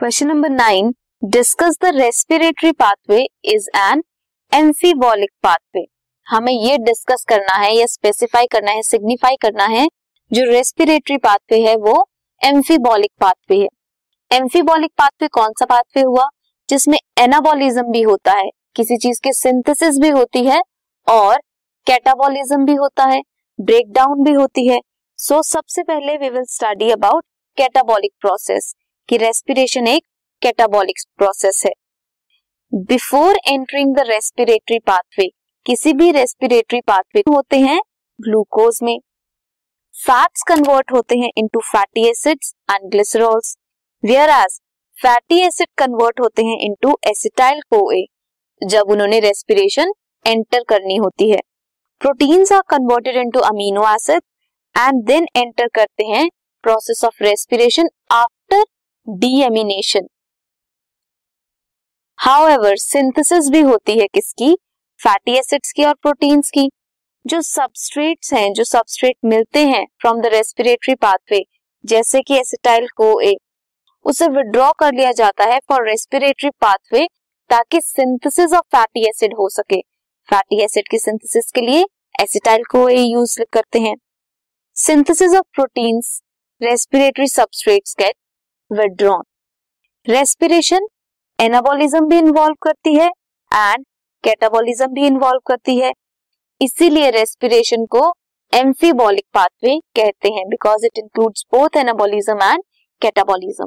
Question number nine discuss the respiratory pathway is an amphibolic pathway हमें ये discuss करना है या स्पेसिफाई करना है सिग्निफाई करना है जो रेस्पिरेटरी पाथवे है वो एम्फीबॉलिक पाथवे है। एम्फीबॉलिक पाथवे कौन सा पाथवे हुआ? जिसमें एनाबॉलिज्म भी होता है। किसी चीज़ की सिंथेसिस भी होती है और कैटाबॉलिज्म भी होता है ब्रेकडाउन भी होती है। सो so, सबसे पहले we will study about catabolic process कि रेस्पिरेशन एक कैटाबॉलिक प्रोसेस है। Before entering the respiratory pathway किसी भी रेस्पिरेटरी पाथवे होते हैं ग्लूकोज में। फैट्स कन्वर्ट होते हैं into fatty acids and glycerols whereas fatty acid convert होते हैं इनटू एसिटाइल कोए जब उन्होंने रेस्पिरेशन एंटर करनी होती है। Proteins are converted into amino acid and then enter करते हैं process of respiration after deamination however synthesis भी होती है किसकी? फैटी एसिड्स की और प्रोटीन्स की। जो सबस्ट्रेट्स हैं, जो सबस्ट्रेट मिलते हैं फ्रॉम द रेस्पिरेटरी पाथवे जैसे कि एसिटाइल को ए उसे विड्रॉ कर लिया जाता है फॉर रेस्पिरेटरी पाथवे ताकि सिंथेसिस ऑफ़ फैटी एसिड हो सके। फैटी एसिड की सिंथेसिस के लिए एसिटाइल को ए यूज़ करते हैं। Synthesis of proteins respiratory substrates get withdrawn respiration anabolism भी इन्वॉल्व करती है एंड कैटाबॉलिज्म भी इन्वॉल्व करती है। इसीलिए रेस्पिरेशन को एम्फीबॉलिक पाथवे कहते हैं because it includes both anabolism and catabolism